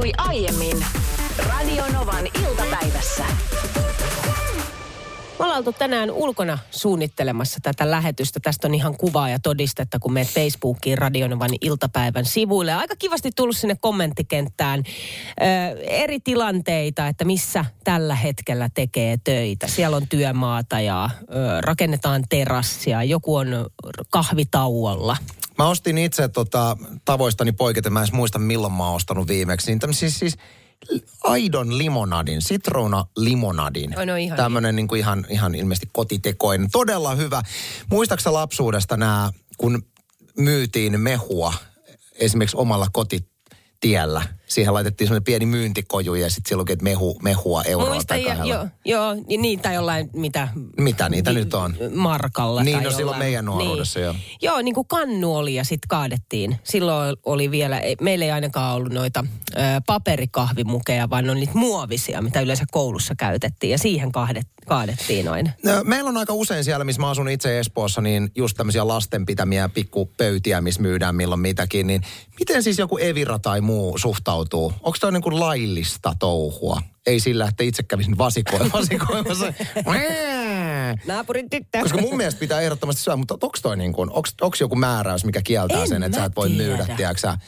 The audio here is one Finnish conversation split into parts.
tapahtui aiemmin Radionovan iltapäivässä. Me ollaan oltu tänään ulkona suunnittelemassa tätä lähetystä. Tästä on ihan kuvaa ja todistetta, kun menet Facebookiin Radionovan iltapäivän sivuille. Aika kivasti tullut sinne kommenttikenttään ö, eri tilanteita, että missä tällä hetkellä tekee töitä. Siellä on työmaata ja ö, rakennetaan terassia. Joku on kahvitauolla. Mä ostin itse tota, tavoistani poiketen, mä en muista milloin mä oon ostanut viimeksi. Niin siis, siis aidon limonadin, sitrona limonadin. Oi, no ihan Tämmönen niin kuin ihan, ihan ilmeisesti kotitekoinen. Todella hyvä. Muistaaksä lapsuudesta nämä, kun myytiin mehua esimerkiksi omalla kotitiellä? Siihen laitettiin semmoinen pieni myyntikoju ja sitten silloin että mehu, mehua eurolla Muista, tai kahdella. joo, joo, niin, tai jollain, mitä... Mitä niitä nyt on? Markalla. Niin, tai no silloin jollain- meidän nuoruudessa, joo. Joo, niin kuin kannu oli ja sitten kaadettiin. Silloin oli vielä, ei- meillä ei ainakaan ollut noita ö, paperikahvimukeja, vaan oli niitä muovisia, mitä yleensä koulussa käytettiin. Ja siihen kaadet, kaadettiin aina. No, meillä on aika usein siellä, missä mä asun itse Espoossa, niin just tämmöisiä lasten pitämiä pikkupöytiä, missä myydään milloin mitäkin. Niin miten siis joku Evira tai muu suhtautuu? Onko toi niin kuin laillista touhua? Ei sillä, että itse kävisin vasikoimassa. vasikoimassa. Naapurin tyttö. Koska mun mielestä pitää ehdottomasti syödä, mutta onko toi niin kuin, onko joku määräys, mikä kieltää En sen, että sä et voi myydä, tiedä. tiedätkö sä,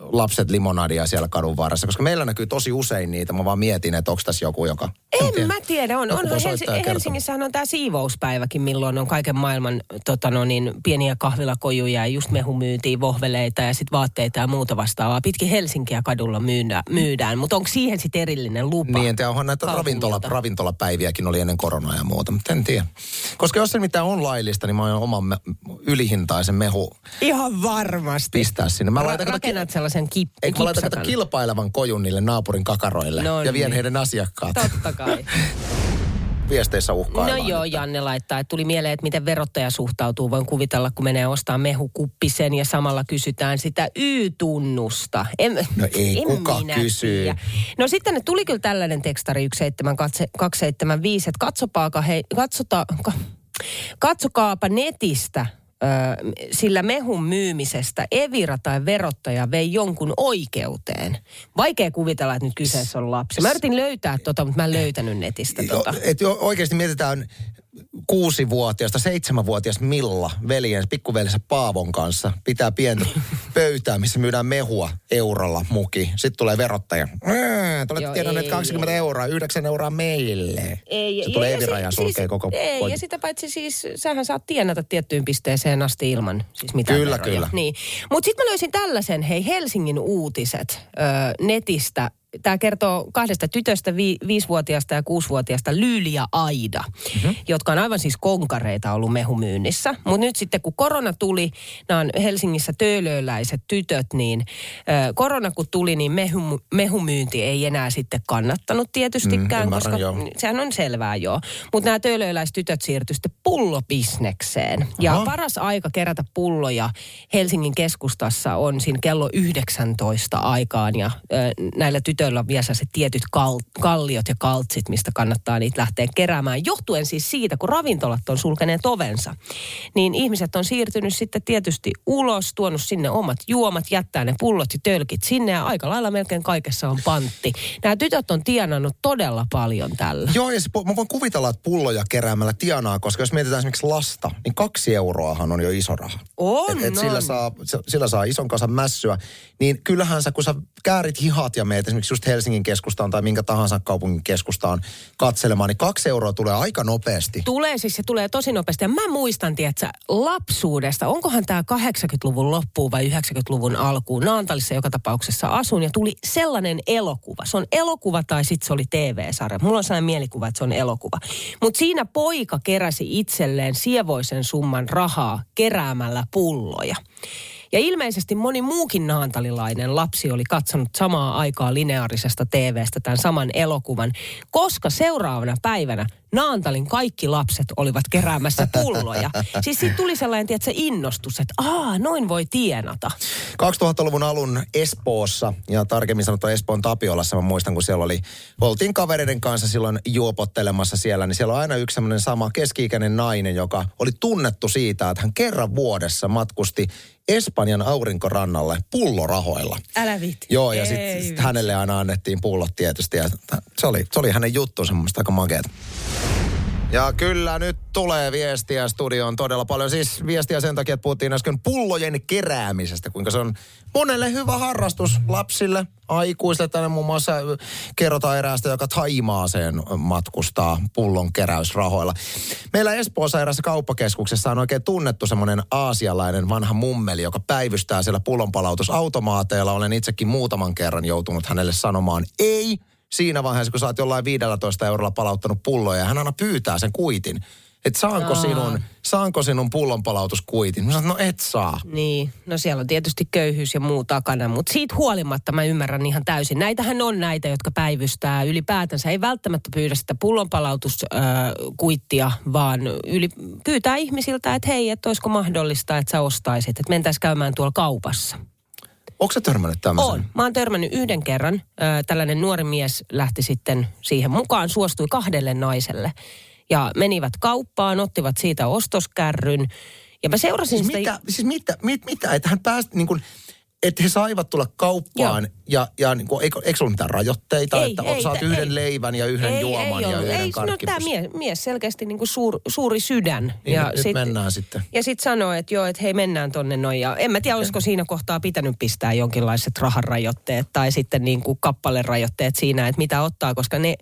lapset limonadia siellä kadun varressa? Koska meillä näkyy tosi usein niitä. Mä vaan mietin, että onko tässä joku, joka... En tiedä. mä tiedä, on, Joku onhan kertoa. Helsingissähän on tämä siivouspäiväkin, milloin on kaiken maailman tota no niin, pieniä kahvilakojuja ja just mehumyytiä, vohveleita ja sitten vaatteita ja muuta vastaavaa. Pitkin Helsinkiä kadulla myydään, myydään. mutta onko siihen sitten erillinen lupa? Niin, en tiedä, onhan näitä ravintola, ravintolapäiviäkin oli ennen koronaa ja muuta, mutta en tiedä. Koska jos se mitään on laillista, niin mä oon oman me, ylihintaisen mehu Ihan varmasti. pistää sinne. Mä Ra- laitan, rakennat sellaisen kip, eikö mä laitan kilpailevan kojun niille naapurin kakaroille No ja vien niin. heidän asiakkaat. Totta kai. Viesteissä No uhkaillaan. joo, Janne laittaa, että tuli mieleen, että miten verottaja suhtautuu. Voin kuvitella, kun menee ostaa mehukuppisen ja samalla kysytään sitä Y-tunnusta. En, No ei, en kuka minä kysyy? tiedä. No sitten ne tuli kyllä tällainen tekstari 17275, että katsopaaka hei, katsota, ka, katsokaapa netistä sillä mehun myymisestä Evira tai verottaja vei jonkun oikeuteen. Vaikea kuvitella, että nyt kyseessä on lapsi. Mä yritin löytää tota, mutta mä en löytänyt netistä tota. Et oikeasti mietitään kuusivuotiaasta, seitsemänvuotias Milla, veljensä, pikkuveljensä Paavon kanssa, pitää pientä pöytää, missä myydään mehua eurolla muki. Sitten tulee verottaja. Te olette ei, 20 ei. euroa, 9 euroa meille. Ei, Se tulee ja Evira si- ja sulkee siis, koko Ei, pointin. ja sitä paitsi siis, sähän saat tienata tiettyyn pisteeseen asti ilman siis mitään Kyllä, veroja. kyllä. Niin. Mutta sitten mä löysin tällaisen, hei Helsingin uutiset ö, netistä. Tämä kertoo kahdesta tytöstä, vi, viisivuotiaasta ja kuusivuotiaasta Lyyli ja Aida, mm-hmm. jotka on aivan siis konkareita ollut mehumyynnissä. Mutta nyt sitten kun korona tuli, nämä on Helsingissä töölöläiset tytöt, niin ö, korona kun tuli, niin mehu, mehumyynti ei enää sitten kannattanut tietystikään, Mm, koska joo. sehän on selvää joo. Mutta nämä töölöläistytöt siirtyi sitten pullobisnekseen. Ja Aha. paras aika kerätä pulloja Helsingin keskustassa on siinä kello 19 aikaan. Ja ö, näillä tytöillä on vielä se tietyt kal- kalliot ja kaltsit, mistä kannattaa niitä lähteä keräämään. Johtuen siis siitä, kun ravintolat on sulkeneet ovensa, niin ihmiset on siirtynyt sitten tietysti ulos, tuonut sinne omat juomat, jättää ne pullot ja tölkit sinne ja aika lailla melkein kaikessa on pantti. Nämä tytöt on tienannut todella paljon tällä. Joo, ja se, mä voin kuvitella, että pulloja keräämällä tienaa, koska jos mietitään esimerkiksi lasta, niin kaksi euroahan on jo iso raha. On, et, et sillä, saa, sillä saa ison kasan mässyä. Niin kyllähän sä, kun sä käärit hihat ja meet esimerkiksi just Helsingin keskustaan tai minkä tahansa kaupungin keskustaan katselemaan, niin kaksi euroa tulee aika nopeasti. Tulee siis, se tulee tosi nopeasti. Ja mä muistan, tiedätkö, lapsuudesta, onkohan tämä 80-luvun loppuun vai 90-luvun alkuun. Naantalissa joka tapauksessa asun ja tuli sellainen elokuva. Se on elokuva tai sitten se oli TV-sarja. Mulla on sellainen mielikuva, että se on elokuva. Mutta siinä poika keräsi itselleen sievoisen summan rahaa keräämällä pulloja. Ja ilmeisesti moni muukin naantalilainen lapsi oli katsonut samaa aikaa lineaarisesta TVstä tämän saman elokuvan, koska seuraavana päivänä Naantalin kaikki lapset olivat keräämässä pulloja. siis siitä tuli sellainen, tiedätkö, innostus, että aa, noin voi tienata. 2000-luvun alun Espoossa ja tarkemmin sanottuna Espoon Tapiolassa, mä muistan kun siellä oli, oltiin kavereiden kanssa silloin juopottelemassa siellä, niin siellä on aina yksi semmoinen sama keski-ikäinen nainen, joka oli tunnettu siitä, että hän kerran vuodessa matkusti Espanjan aurinkorannalle pullorahoilla. Älä viitti. Joo, ja sitten sit hänelle aina annettiin pullot tietysti. Ja se, oli, se oli hänen juttunsa semmoista aika makeata. Ja kyllä nyt tulee viestiä studioon todella paljon. Siis viestiä sen takia, että puhuttiin äsken pullojen keräämisestä, kuinka se on monelle hyvä harrastus lapsille, aikuisille. Tänne muun muassa kerrotaan eräästä, joka Taimaaseen matkustaa pullon keräysrahoilla. Meillä Espoossa erässä kauppakeskuksessa on oikein tunnettu semmoinen aasialainen vanha mummeli, joka päivystää siellä pullonpalautusautomaateilla. Olen itsekin muutaman kerran joutunut hänelle sanomaan ei siinä vaiheessa, kun sä oot jollain 15 eurolla palauttanut pulloja. Ja hän aina pyytää sen kuitin. Että saanko Aa. sinun, saanko sinun pullonpalautuskuitin? Mä sanoin, no et saa. Niin, no siellä on tietysti köyhyys ja muu takana, mutta siitä huolimatta mä ymmärrän ihan täysin. Näitähän on näitä, jotka päivystää ylipäätänsä. Ei välttämättä pyydä sitä pullonpalautuskuittia, vaan yli, pyytää ihmisiltä, että hei, että olisiko mahdollista, että sä ostaisit, että mentäisiin käymään tuolla kaupassa. Onko sä törmännyt tämmöisen? On. Mä oon törmännyt yhden kerran. Ö, tällainen nuori mies lähti sitten siihen mukaan, suostui kahdelle naiselle. Ja menivät kauppaan, ottivat siitä ostoskärryn. Ja mä seurasin Siis sitä... mitä, siis mitä, mit, mitä, että hän päästi niin kuin, että he saivat tulla kauppaan ja, ja niin kuin, eikö, eikö ollut mitään rajoitteita, Ei, että ei, saat ei. yhden leivän ja yhden ei, juoman ei ja ollut. yhden ei, no, tämä mies, mies selkeästi niin kuin suur, suuri sydän. Niin, nyt- nyt mennään sitten. Ja sitten sanoi, että joo, että hei mennään tonne noin. Ja en mä tiedä, olisiko siinä kohtaa pitänyt pistää jonkinlaiset rahanrajoitteet tai sitten niin kuin kappalerajoitteet siinä, että mitä ottaa, koska ne,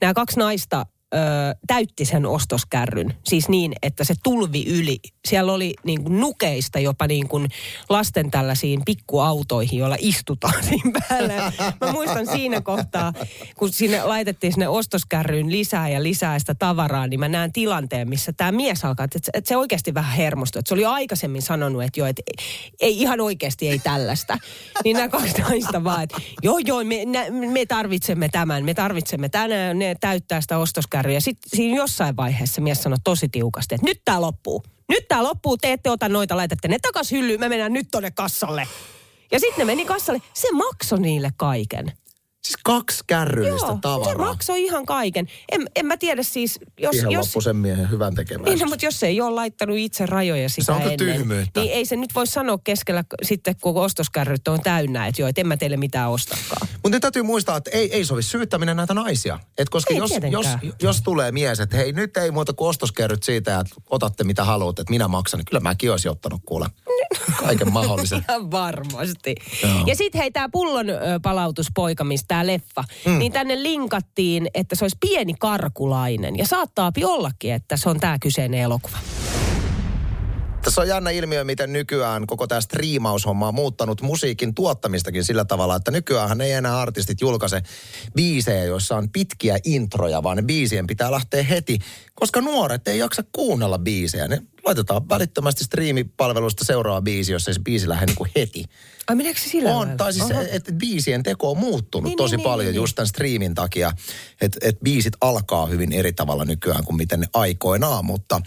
nämä kaksi naista ö, täytti sen ostoskärryn. Siis niin, että se tulvi yli. Siellä oli niin kuin nukeista jopa niin kuin lasten tällaisiin pikkuautoihin, joilla istutaan siinä päällä. Mä muistan siinä kohtaa, kun sinne laitettiin sinne ostoskärryyn lisää ja lisää sitä tavaraa, niin mä näen tilanteen, missä tämä mies alkaa, että se, että se oikeasti vähän hermostui. Se oli aikaisemmin sanonut, että joo, että ei, ihan oikeasti ei tällaista. Niin nämä kaksi naista vaan, että joo, joo, me, me tarvitsemme tämän, me tarvitsemme tänään, ne täyttää sitä ostoskärryä. Ja sitten siinä jossain vaiheessa mies sanoi tosi tiukasti, että nyt tämä loppuu. Nyt tämä loppuu, te ette ota noita, laitatte ne takas hyllyyn, me mennään nyt tonne kassalle. Ja sitten ne meni kassalle. Se maksoi niille kaiken. Siis kaksi kärryllistä Joo, se tavaraa. maksoi ihan kaiken. En, en mä tiedä siis, jos... Siihen jos loppu sen miehen hyvän tekemään. niin, no, mutta jos ei ole laittanut itse rajoja sitä onko ennen, tyhmyyttä? niin ei se nyt voi sanoa keskellä sitten, kun ostoskärryt on täynnä, että joo, että en mä teille mitään ostakaan. Mutta nyt täytyy muistaa, että ei, ei sovi syyttäminen näitä naisia. Et koska Ei jos, jos, tietenkään. jos tulee mies, että hei nyt ei muuta kuin ostoskerryt siitä, että otatte mitä haluat, että minä maksan, niin kyllä mäkin olisin ottanut kuule kaiken mahdollisen. Ihan varmasti. Joo. Ja sitten hei, tämä pullon palautuspoika, mistä tämä leffa, mm. niin tänne linkattiin, että se olisi pieni karkulainen. Ja saattaapi ollakin, että se on tämä kyseinen elokuva. Tässä on jännä ilmiö, miten nykyään koko tämä striimaushomma on muuttanut musiikin tuottamistakin sillä tavalla, että nykyään ei enää artistit julkaise biisejä, joissa on pitkiä introja, vaan ne biisien pitää lähteä heti, koska nuoret ei jaksa kuunnella biisejä. Ne laitetaan välittömästi striimipalvelusta seuraava biisi, jos ei se biisi lähde niin kuin heti. Ai meneekö se sillä On, lailla? tai siis, että biisien teko on muuttunut Niin, tosi niin, paljon niin, just tämän striimin takia. Että et biisit alkaa hyvin eri tavalla nykyään kuin miten ne aikoinaan. Mutta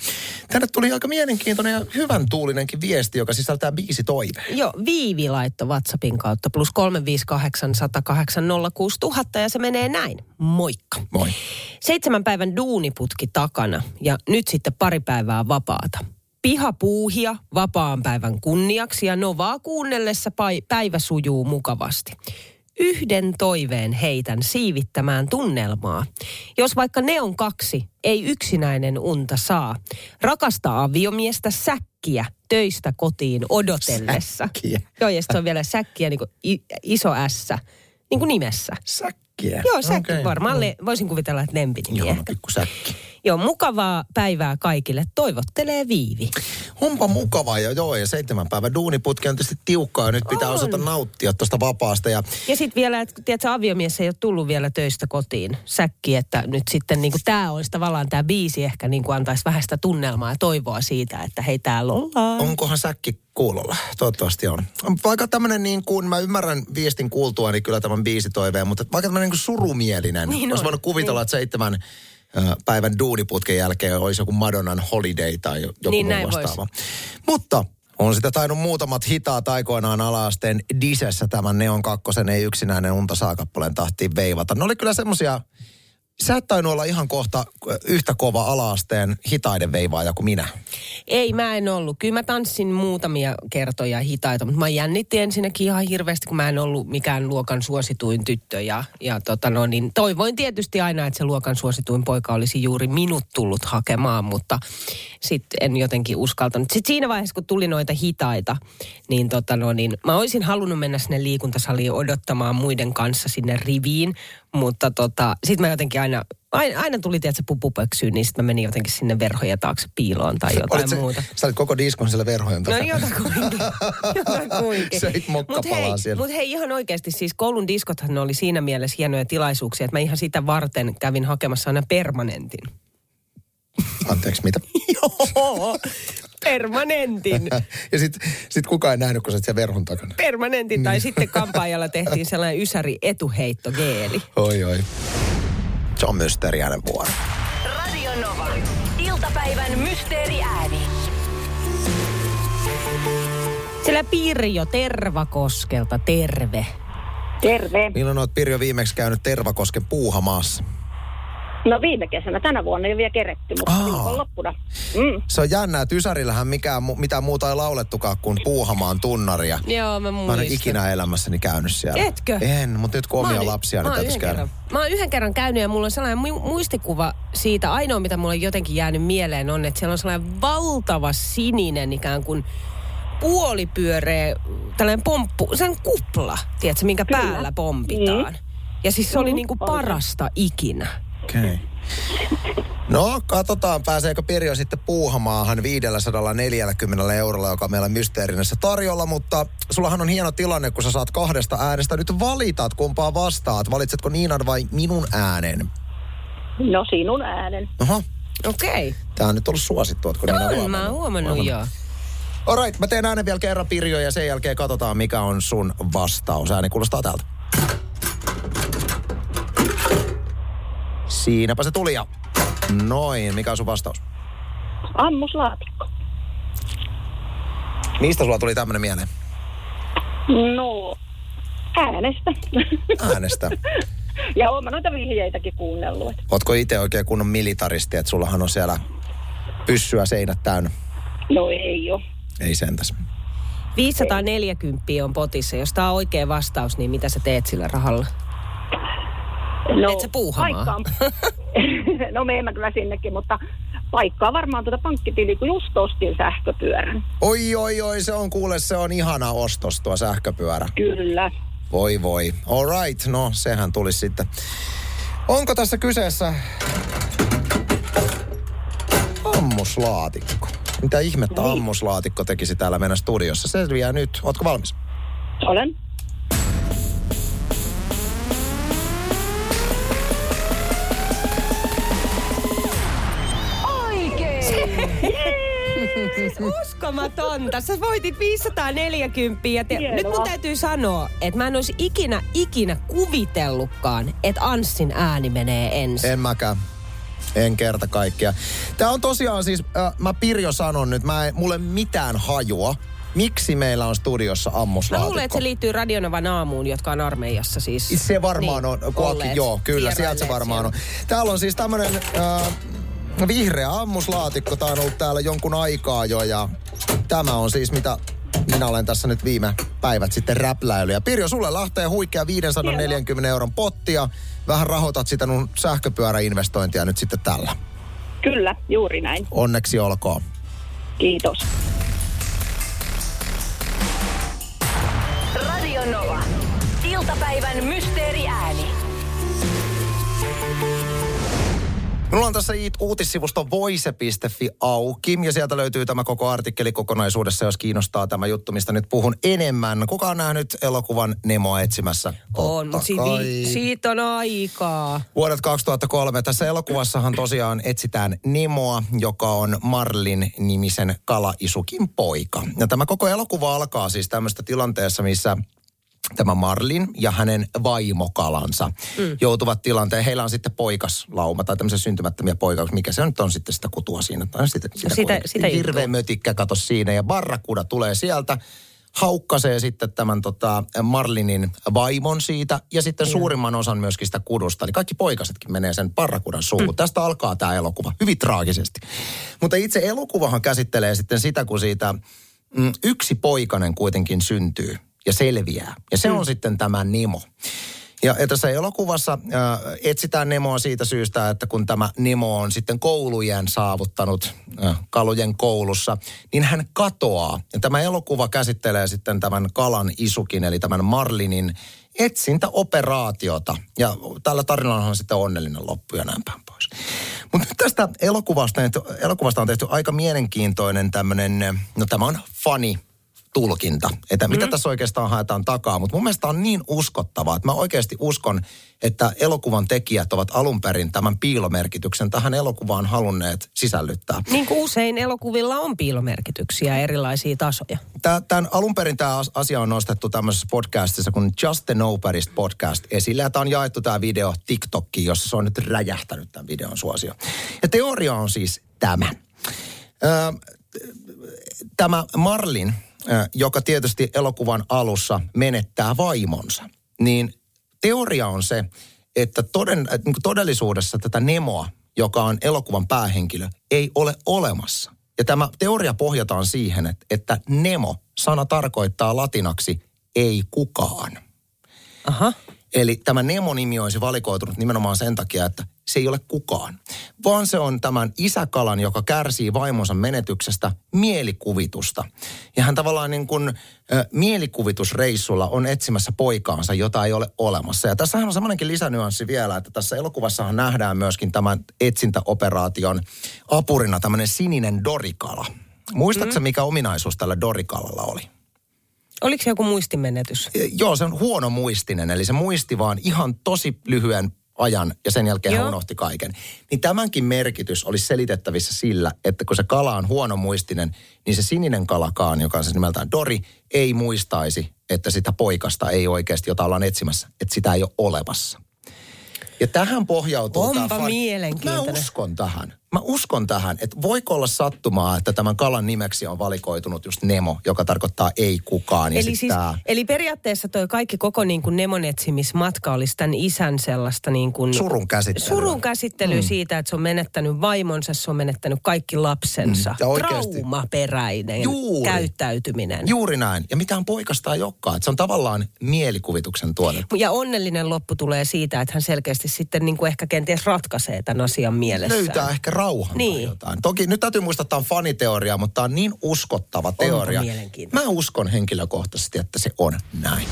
tänne tuli aika mielenkiintoinen ja hyvän tuulinenkin viesti, joka sisältää biisitoiveen. Joo, Viivi laitto WhatsAppin kautta plus 358 108 06000 ja se menee näin. Moikka. Moi. Seitsemän päivän duuniputki takana ja nyt sitten pari päivää vapaata. Pihapuuhia vapaan päivän kunniaksi ja Novaa kuunnellessa päivä sujuu mukavasti. Yhden toiveen heitän siivittämään tunnelmaa. Jos vaikka ne on kaksi, ei yksinäinen unta saa. Rakasta aviomiestä säkkiä töistä kotiin odotellessa. Säkkiä. Joo, ja se on vielä säkkiä niin kuin iso S, niin kuin nimessä. Säkkiä. Joo, säkki Okei. varmaan. Le- voisin kuvitella, että lempinimi Joo, ehkä. pikku säkki. Joo, mukavaa päivää kaikille. Toivottelee Viivi. Onpa mukavaa ja joo, ja seitsemän päivän duuniputki on tietysti tiukkaa nyt pitää On. osata nauttia tuosta vapaasta. Ja Ja sitten vielä, että tiedätkö, aviomies ei ole tullut vielä töistä kotiin. Säkki, että nyt sitten niin tämä olisi tavallaan tämä biisi ehkä niin kuin antaisi vähän sitä tunnelmaa ja toivoa siitä, että hei täällä ollaan. onkohan säkki kuulolla? Toivottavasti on. Vaikka tämmöinen niin kuin, mä ymmärrän viestin kuultua, niin kyllä tämän biisitoiveen, mutta vaikka tämmöinen niin kuin surumielinen. Niin Olisi voinut kuvitella, niin. että seitsemän päivän duuniputken jälkeen olisi joku Madonnan Holiday tai jo- joku Niin, muu vois. vastaava. Mutta on sitä tainnut muutamat hitaat aikoinaan alaasteen disessä tämän Neon kakkosen ei yksinäinen unta saakappaleen tahtiin veivata. Ne oli kyllä semmosia, sä et olla ihan kohta yhtä kova alaasteen hitaiden veivaaja kuin minä. Ei, mä en ollut. Kyllä mä tanssin muutamia kertoja hitaita, mutta mä jännitti ensinnäkin ihan hirveästi, kun mä en ollut mikään luokan suosituin tyttö. Ja, ja tota no, niin toivoin tietysti aina, että se luokan suosituin poika olisi juuri minut tullut hakemaan, mutta sitten en jotenkin uskaltanut. Sitten siinä vaiheessa, kun tuli noita hitaita, niin, tota no, niin mä olisin halunnut mennä sinne liikuntasaliin odottamaan muiden kanssa sinne riviin, mutta tota, sitten mä jotenkin aina, aina, aina tuli tietysti pupupöksyyn, niin sitten mä menin jotenkin sinne verhojen taakse piiloon tai jotain Olit sä, muuta. sä olit koko diskon siellä verhojen No takana. jotakuinkin. jotakuinkin. Söit Mut hei, siellä. Mut hei, ihan oikeasti siis koulun diskothan ne oli siinä mielessä hienoja tilaisuuksia, että mä ihan sitä varten kävin hakemassa aina permanentin. Anteeksi, mitä? Joo, permanentin. ja sit, sit kukaan ei nähnyt, kun sä siellä verhon takana. Permanentin tai sitten kampaajalla tehtiin sellainen ysäri etuheittogeeli. Oi, oi. Se on mysteeriäinen vuoro. Radio Nova. Iltapäivän mysteeriääni. Siellä Pirjo Tervakoskelta, terve. Terve. Milloin oot Pirjo viimeksi käynyt Tervakosken puuhamaassa? No viime kesänä, tänä vuonna ei ole vielä keretty, mutta Aa. viikonloppuna. Mm. Se on jännää, että Ysärillähän mikään, mu- mitään muuta ei laulettukaan kuin puuhamaan tunnaria. Joo, mä Mä en muistan. ole ikinä elämässäni käynyt siellä. Etkö? En, mutta nyt kun omia oon- lapsia, mä niin täytyisi yhden käydä. kerran- Mä oon yhden kerran käynyt ja mulla on sellainen mu- muistikuva siitä. Ainoa, mitä mulla on jotenkin jäänyt mieleen on, että siellä on sellainen valtava sininen ikään kuin puolipyöreä, tällainen pomppu, se on kupla, tiedätkö, minkä Kyllä. päällä pompitaan. Ja siis se oli Mhm, niinku parasta ikinä. Okei. Okay. No, katsotaan, pääseekö Pirjo sitten puuhamaahan 540 eurolla, joka on meillä mysteerinässä tarjolla, mutta sullahan on hieno tilanne, kun sä saat kahdesta äänestä. Nyt valitat, kumpaa vastaat. Valitsetko Niinan vai minun äänen? No sinun äänen. Oho, Okei. Okay. tää on nyt ollut suosittu, ootko Niina On, mä oon huomannut, joo. Alright, mä teen äänen vielä kerran Pirjo ja sen jälkeen katsotaan mikä on sun vastaus. Ääni kuulostaa täältä. Siinäpä se tuli ja noin. Mikä on sun vastaus? Ammuslaatikko. Mistä sulla tuli tämmönen mieleen? No, äänestä. Äänestä. ja oon mä noita vihjeitäkin kuunnellut. Ootko itse oikein kunnon militaristi, että sullahan on siellä pyssyä seinät täynnä? No ei oo. Ei sentäs. 540 on potissa. Jos tää on oikea vastaus, niin mitä sä teet sillä rahalla? No, Et sä puuhamaa? paikkaan- no me mä kyllä sinnekin, mutta paikkaa varmaan tuota pankkitiliä, kun just ostin sähköpyörän. Oi, oi, oi, se on kuule, se on ihana ostos tuo sähköpyörä. Kyllä. Voi voi. All right, no sehän tulisi sitten. Onko tässä kyseessä ammuslaatikko? Mitä ihmettä Niin. ammuslaatikko tekisi täällä meidän studiossa? Se selviää nyt. Ootko valmis? Olen. Uskomatonta. Sä voitit 540 ja te... Hienoa. nyt mun täytyy sanoa, että mä en olisi ikinä, ikinä kuvitellutkaan, että Anssin ääni menee ensin. En mäkään. En kerta kaikkea. Tää on tosiaan siis, äh, mä Pirjo sanon nyt, mä en, mulle mitään hajua, miksi meillä on studiossa Mä ammuslaatikko. luulen, että se liittyy Radionovan aamuun, jotka on armeijassa siis. Se varmaan niin, on, olleet, joo, kyllä, sieltä se varmaan on. siellä. Täällä on siis tämmönen äh, vihreä ammuslaatikko, tää on ollut täällä jonkun aikaa jo ja tämä on siis mitä minä olen tässä nyt viime päivät sitten räpläily. Ja Pirjo, sulle lähtee huikea 540 euron potti ja vähän rahoitat sitä nun sähköpyöräinvestointia nyt sitten tällä. Kyllä, juuri näin. Onneksi olkoon. Kiitos. Radio Nova. Iltapäivän mysteeriääni. Minulla on tässä uutissivusto voise.fi auki ja sieltä löytyy tämä koko artikkeli kokonaisuudessa, jos kiinnostaa tämä juttu, mistä nyt puhun enemmän. Kuka on nähnyt elokuvan Nemoa etsimässä? On, mutta siitä, siitä on aikaa. Vuodet 2003. Tässä elokuvassahan tosiaan etsitään Nemoa, joka on Marlin nimisen kalaisukin poika. Ja tämä koko elokuva alkaa siis tämmöistä tilanteessa, missä tämä Marlin ja hänen vaimokalansa mm. joutuvat tilanteen. Heillä on sitten poikaslauma tai tämmöisiä syntymättömiä poikauksia. Mikä se nyt on sitten sitä kutua siinä? Tai sitä, sitä, No sitä- sitä Hirveä juttua. mötikkä kato siinä ja barrakuda tulee sieltä haukkasee sitten tämän tota, Marlinin vaimon siitä ja sitten suurimman osan myöskin sitä kudusta. Eli kaikki poikasetkin menee sen parrakudan suuhun. Mm. Tästä alkaa tämä elokuva hyvin traagisesti. Mutta itse elokuvahan käsittelee sitten sitä, kun siitä mm, yksi poikanen kuitenkin syntyy ja selviää. Ja se mm. on sitten tämä Nemo. Ja, ja tässä elokuvassa äh, etsitään Nemoa siitä syystä, että kun tämä Nemo on sitten koulujen saavuttanut äh, kalujen koulussa, niin hän katoaa. Ja tämä elokuva käsittelee sitten tämän kalan isukin, eli tämän Marlinin etsintäoperaatiota. Ja tällä tarinalla on sitten onnellinen loppu ja näin päin pois. Mutta nyt tästä elokuvasta, elokuvasta on tehty aika mielenkiintoinen tämmöinen, no tämä on funny tulkinta, että mitä mm. tässä oikeastaan haetaan takaa. Mutta mun mielestä on niin uskottavaa, että mä oikeasti uskon, että elokuvan tekijät ovat alun perin tämän piilomerkityksen tähän elokuvaan halunneet sisällyttää. Niin kuin usein elokuvilla on piilomerkityksiä, erilaisia tasoja. Tää, tämän alun perin tämä asia on nostettu tämmöisessä podcastissa kuin Just the Nobodyst podcast esille. Ja tämä on jaettu tämä video TikTokkiin, jossa se on nyt räjähtänyt tämän videon suosio. Ja teoria on siis tämä. Ö, tämä Marlin, joka tietysti elokuvan alussa menettää vaimonsa, niin teoria on se, että toden, että niin todellisuudessa tätä Nemoa, joka on elokuvan päähenkilö, ei ole olemassa. Ja tämä teoria pohjataan siihen, että, että Nemo, sana tarkoittaa latinaksi ei kukaan. Aha. Eli tämä Nemo-nimi olisi valikoitunut nimenomaan sen takia, että se ei ole kukaan, vaan se on tämän isäkalan, joka kärsii vaimonsa menetyksestä mielikuvitusta. Ja hän tavallaan niin kuin mielikuvitusreissulla on etsimässä poikaansa, jota ei ole olemassa. Ja tässähän on semmoinenkin lisänyanssi vielä, että tässä elokuvassahan nähdään myöskin tämän etsintäoperaation apurina tämmöinen sininen dorikala. Muistatko mm. mikä ominaisuus tällä dorikalalla oli? Oliko se joku muistimenetys? Joo, se on huono muistinen, eli se muisti vaan ihan tosi lyhyen ajan ja sen jälkeen hän Joo. unohti kaiken. Niin tämänkin merkitys olisi selitettävissä sillä, että kun se kala on huono muistinen, niin se sininen kalakaan, joka on siis nimeltään Dori, ei muistaisi, että sitä poikasta ei oikeasti, jota ollaan etsimässä, että sitä ei ole olemassa. Ja tähän pohjautuu Onpa tämä fan- mielenkiintoinen. Mä uskon tähän. Mä uskon tähän, että voiko olla sattumaa, että tämän kalan nimeksi on valikoitunut just Nemo, joka tarkoittaa ei kukaan. Ja Eli, siis, tää- eli periaatteessa toi kaikki koko niin kuin nemonetsimismatka olisi tämän isän sellaista niin kuin... Surun käsittelyä. Surun käsittely mm. siitä, että se on menettänyt vaimonsa, se on menettänyt kaikki lapsensa. Mm. Ja oikeasti- Traumaperäinen Juuri. käyttäytyminen. Juuri näin. Ja mitään poikasta ei olekaan. Että se on tavallaan mielikuvituksen tuote. Ja onnellinen loppu tulee siitä, että hän selkeästi sitten niin kuin ehkä kenties ratkaisee tämän asian mielessään. Löytää ehkä rauhan Niin. tai jotain. Toki nyt täytyy muistaa, että tämä on faniteoria, mutta tämä on niin uskottava teoria. mielenkiintoista. Mä uskon henkilökohtaisesti, että se on näin.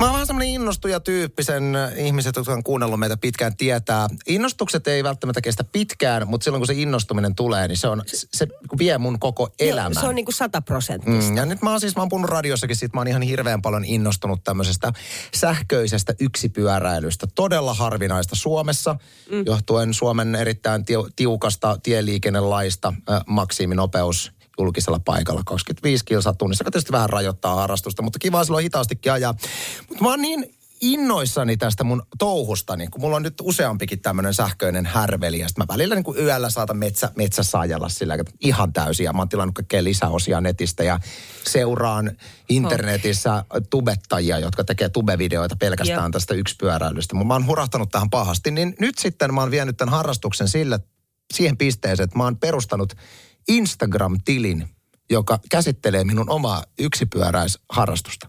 Mä oon vähän semmoinen innostuja tyyppi, sen ihmiset, jotka on kuunnellut meitä pitkään, tietää. Innostukset ei välttämättä kestä pitkään, mutta silloin kun se innostuminen tulee, niin se, on, se vie mun koko elämän. Joo, se on niin kuin sataprosenttista. Mm, ja nyt mä oon siis, mä oon puhunut radiossakin siitä, mä oon ihan hirveän paljon innostunut tämmöisestä sähköisestä yksipyöräilystä. Todella harvinaista Suomessa, mm. johtuen Suomen erittäin tiu- tiukasta tieliikennelaista, äh, maksiminopeus julkisella paikalla 25 kilsaa tunnissa, joka tietysti vähän rajoittaa harrastusta, mutta kiva silloin hitaastikin ajaa. Mutta mä oon niin innoissani tästä mun touhustani, kun mulla on nyt useampikin tämmöinen sähköinen härveli, ja sitten mä välillä niin kuin yöllä saatan metsä, metsässä ajalla sillä että ihan täysin, ja mä oon tilannut kaikkea lisäosia netistä, ja seuraan internetissä tubettajia, jotka tekee tubevideoita pelkästään Jep. tästä yksipyöräilystä. Mutta mä oon hurahtanut tähän pahasti, niin nyt sitten mä oon vienyt tämän harrastuksen sille, siihen pisteeseen, että mä oon perustanut Instagram-tilin, joka käsittelee minun omaa yksipyöräisharrastusta.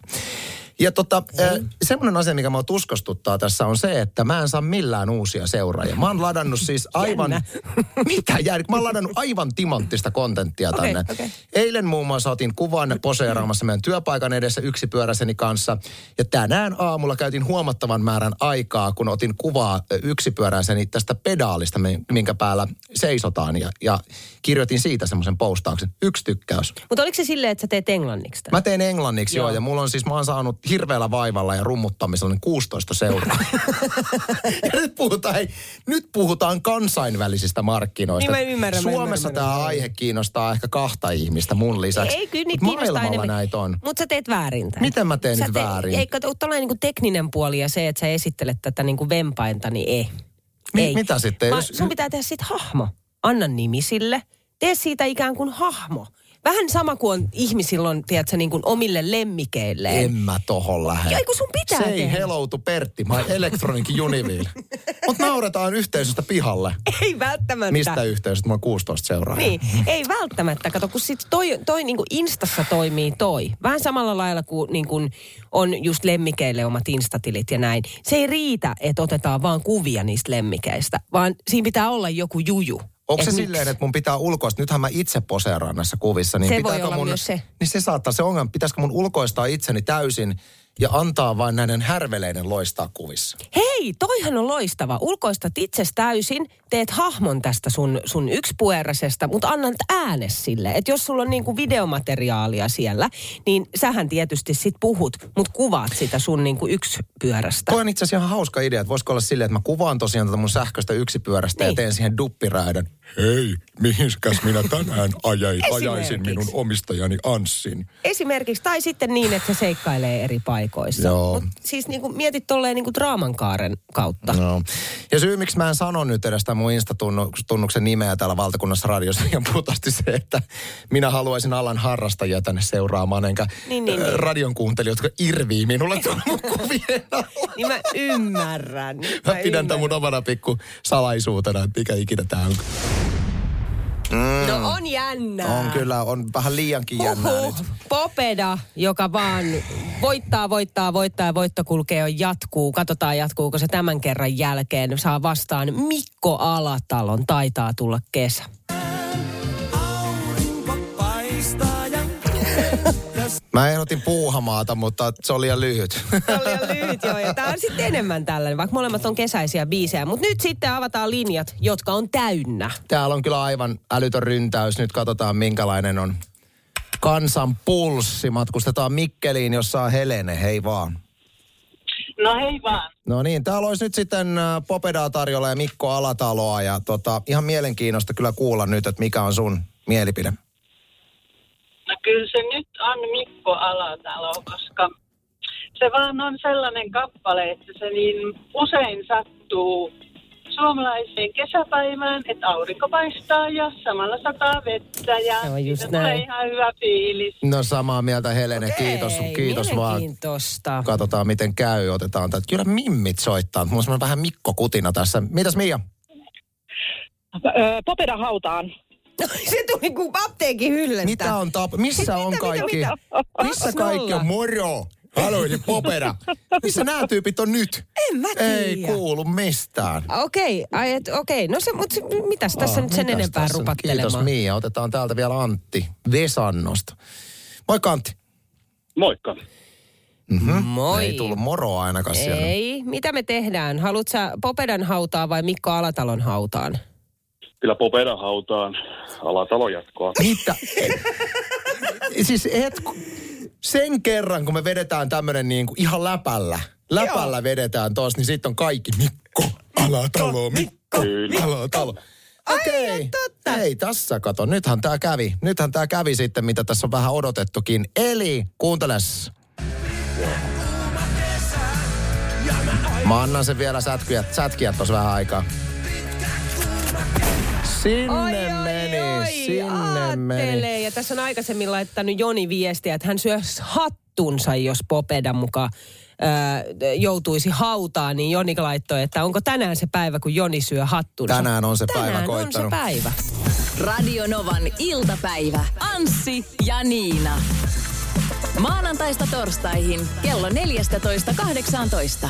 Ja tota, äh, semmoinen asia, mikä mua tuskastuttaa tässä on se, että mä en saa millään uusia seuraajia. Mä oon ladannut siis aivan... Jännä. Mitä jäänyt? Mä oon ladannut aivan timanttista kontenttia tänne. okei. Eilen muun muassa otin kuvan poseeraamassa meidän työpaikan edessä yksipyöräiseni kanssa. Ja tänään aamulla käytin huomattavan määrän aikaa, kun otin kuvaa ö, yksipyöräiseni tästä pedaalista, mi- minkä päällä seisotaan. Ja, ja kirjoitin siitä semmoisen postauksen. Yksi tykkäys. Mutta oliko se silleen, että sä teet englanniksi tämän? Mä teen englanniksi joo. Joo. ja mulla on siis, mä oon saanut hirveällä vaivalla ja rummuttamisella niin 16 seuraa. ja nyt puhutaan, hei, nyt puhutaan kansainvälisistä markkinoista. Niin mä ymmärrän, mä Suomessa ymmärrän, mä tämä ymmärrän. aihe kiinnostaa ehkä kahta ihmistä mun lisäksi. Ei, kyllä niitä kiinnostaa maailmalla enemmän. näitä on. Mutta sä teet väärin tämän. Miten mä teen sä nyt väärin? Ei, kato, tällainen niin tekninen puoli ja se, että sä esittelet tätä niin kuin vempainta, niin ei. Mi- ei. mitä sitten? Vaan Jos- sun pitää tehdä siitä hahmo. Anna nimi sille. Tee siitä ikään kuin hahmo. Vähän sama kuin on ihmisillä on, tiedätkö, niin kuin omille lemmikeilleen. En mä tohon lähde. Joo, kun sun pitää tehdä. hello to Pertti, my electronic Univille. Mut nauretaan yhteisöstä pihalle. Ei välttämättä. Mistä yhteisöstä? Mulla on 16 seuraajaa. Niin, ei välttämättä. Kato, kun sit toi, toi niin kuin Instassa toimii toi. Vähän samalla lailla kuin, niin kuin on just lemmikeille omat Instatilit ja näin. Se ei riitä, että otetaan vaan kuvia niistä lemmikeistä, vaan siinä pitää olla joku juju. Onko se Et silleen, miksi? että mun pitää ulkoista, nythän mä itse poseeraan näissä kuvissa, niin Se voi pitääkö olla mun, myös se. Niin se saattaa se ongelma, pitäisikö mun ulkoistaa itseni täysin ja antaa vain näiden härveleiden loistaa kuvissa. Hei, toihan on loistava. Ulkoistat itses täysin, teet hahmon tästä sun, sun yksipuerasesta, mutta annat ääne sille. Että jos sulla on niinku videomateriaalia siellä, niin sähän tietysti sit puhut, mutta kuvaat sitä sun niinku yksipyörästä. Toi on itse asiassa ihan hauska idea, että voisiko olla silleen, että mä kuvaan tosiaan tätä mun sähköistä yksipyörästä Niin. ja teen siihen duppiraiden. Hei, mihinskäs minä tänään ajai, ajaisin minun omistajani Anssin. Esimerkiksi, tai sitten niin, että se seikkailee eri paikoissa. Joo. Mut siis niin kuin mietit tolleen niin kuin draamankaaren kautta. No. Ja syy, miksi mä en sano nyt edes tämän mun Insta-tunnuksen nimeä täällä valtakunnassa radiossa, niin on puhtaasti se, että minä haluaisin alan harrastajia tänne seuraamaan, enkä Niin, niin, niin. radion kuuntelijoita, jotka irvii minulle tuon mun kuvien alla. Niin mä ymmärrän. Mä pidän tämän mun omana pikku salaisuutena, että mikä ikinä tää on. No on jännää. On kyllä, on vähän liiankin jännää Huhhuh. nyt. Popeda, joka vaan voittaa, voittaa, voittaa ja voitto kulkee on jatkuu. Katsotaan jatkuuko se tämän kerran jälkeen. Saa vastaan Mikko Alatalon. Taitaa tulla kesä. Mä ehdotin puuhamaata, mutta se oli liian lyhyt. Se oli jo lyhyt joo. Ja tää on sitten enemmän tällainen, vaikka molemmat on kesäisiä biisejä. Mutta nyt sitten avataan linjat, jotka on täynnä. Täällä on kyllä aivan älytön ryntäys. Nyt katsotaan, minkälainen on kansan pulssi. Matkustetaan Mikkeliin, jossa on Helene. Hei vaan. No hei vaan. No niin, täällä olisi nyt sitten äh, Popedaa tarjolla ja Mikko Alataloa. Ja tota, ihan mielenkiinnosta kyllä kuulla nyt, että mikä on sun mielipide. No kyllä se nyt on Mikko Alatalo, koska se vaan on sellainen kappale, että se niin usein sattuu suomalaiseen kesäpäivään, että aurinko paistaa ja samalla sataa vettä ja on just näin. ihan hyvä fiilis. No samaa mieltä Helene, kiitos, Ei, kiitos vaan. Katsotaan miten käy, otetaan tätä. Kyllä mimmit soittaa, mulla on vähän Mikko Kutina tässä. Mitäs Mia? Popeda hautaan. Se tuli kuin apteekin hyllettä. Mitä on tap... Missä on mitä, kaikki? mitä? Missä kaikki on? Moro! Haluaisin popeda. Missä nämä tyypit on nyt? En mä Ei tiedä. kuulu mistään. Okei, et, okei. No se, mutta mitäs tässä Aa, nyt sen mitäs enempää rupattelemaan? Kiitos Mia. Otetaan täältä vielä Antti Vesannosta. Moikka Antti. Moikka. Mm-hmm. Moi. Ei tullut moroa ainakaan siellä. Ei. Mitä me tehdään? Haluatko sä Popedan hautaan vai Mikko Alatalon hautaan? Kyllä Popeda hautaan alatalo jatkoa. Mitä? siis et, sen kerran, kun me vedetään tämmönen niin kuin ihan läpällä, läpällä Joo. vedetään tos, niin sitten on kaikki Mikko, Alatalo, Mikko, Kyllä. Alatalo. Okei. totta. Ei tässä, kato. Nythän tämä kävi. Nythän tämä kävi sitten, mitä tässä on vähän odotettukin. Eli, kuunteles. Mä annan sen vielä sätkiä, sätkiä tuossa vähän aikaa. Sinne meni, sinne meni. Aattelee. Ja tässä on aikaisemmin laittanut Joni viestiä, että hän syös hattunsa, jos Popedan mukaan joutuisi hautaan, niin Joni laittoi, että onko tänään se päivä, kun Joni syö hattunsa. Tänään on se päivä Tänään on koittanut. se päivä. Radio Novan iltapäivä. Anssi ja Niina. Maanantaista torstaihin kello 14.18.